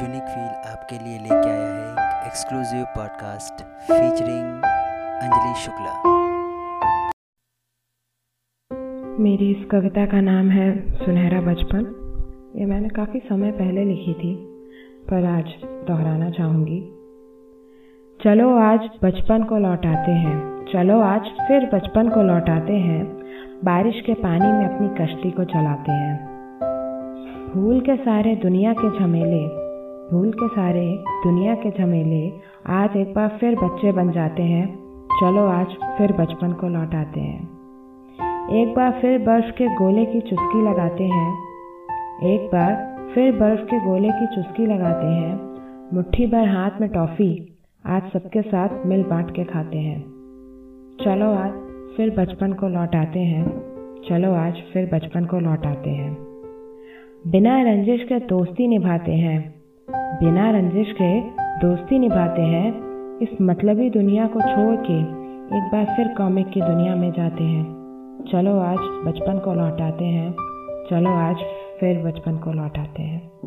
Unique feel आपके लिए लेके आया है एक exclusive podcast featuring Anjali Shukla. मेरी इस कविता का नाम है सुनहरा बचपन। ये मैंने काफ़ी समय पहले लिखी थी, पर आज दोहराना चाहूँगी। चलो आज बचपन को लौटाते हैं। चलो आज फिर बचपन को लौटाते हैं। बारिश के पानी में अपनी कश्ती को चलाते हैं। भूल के सारे दुनिया के झमेले भूल के सारे, दुनिया के झमेले, आज एक बार फिर बच्चे बन जाते हैं। चलो आज फिर बचपन को लौटाते हैं। एक बार फिर बर्फ़ के गोले की चुस्की लगाते हैं। एक बार फिर बर्फ़ के गोले की चुस्की लगाते हैं। मुट्ठी भर हाथ में टॉफ़ी, आज सबके साथ मिल बांट के खाते हैं। चलो आज फिर बचपन को लौटाते हैं। चलो आज फिर बचपन को लौटाते हैं। बिना रंजिश के दोस्ती निभाते हैं। बिना रंजिश के दोस्ती निभाते हैं, इस मतलबी दुनिया को छोड़ के एक बार फिर कॉमिक की दुनिया में जाते हैं। चलो आज बचपन को लौटाते हैं, चलो आज फिर बचपन को लौटाते हैं।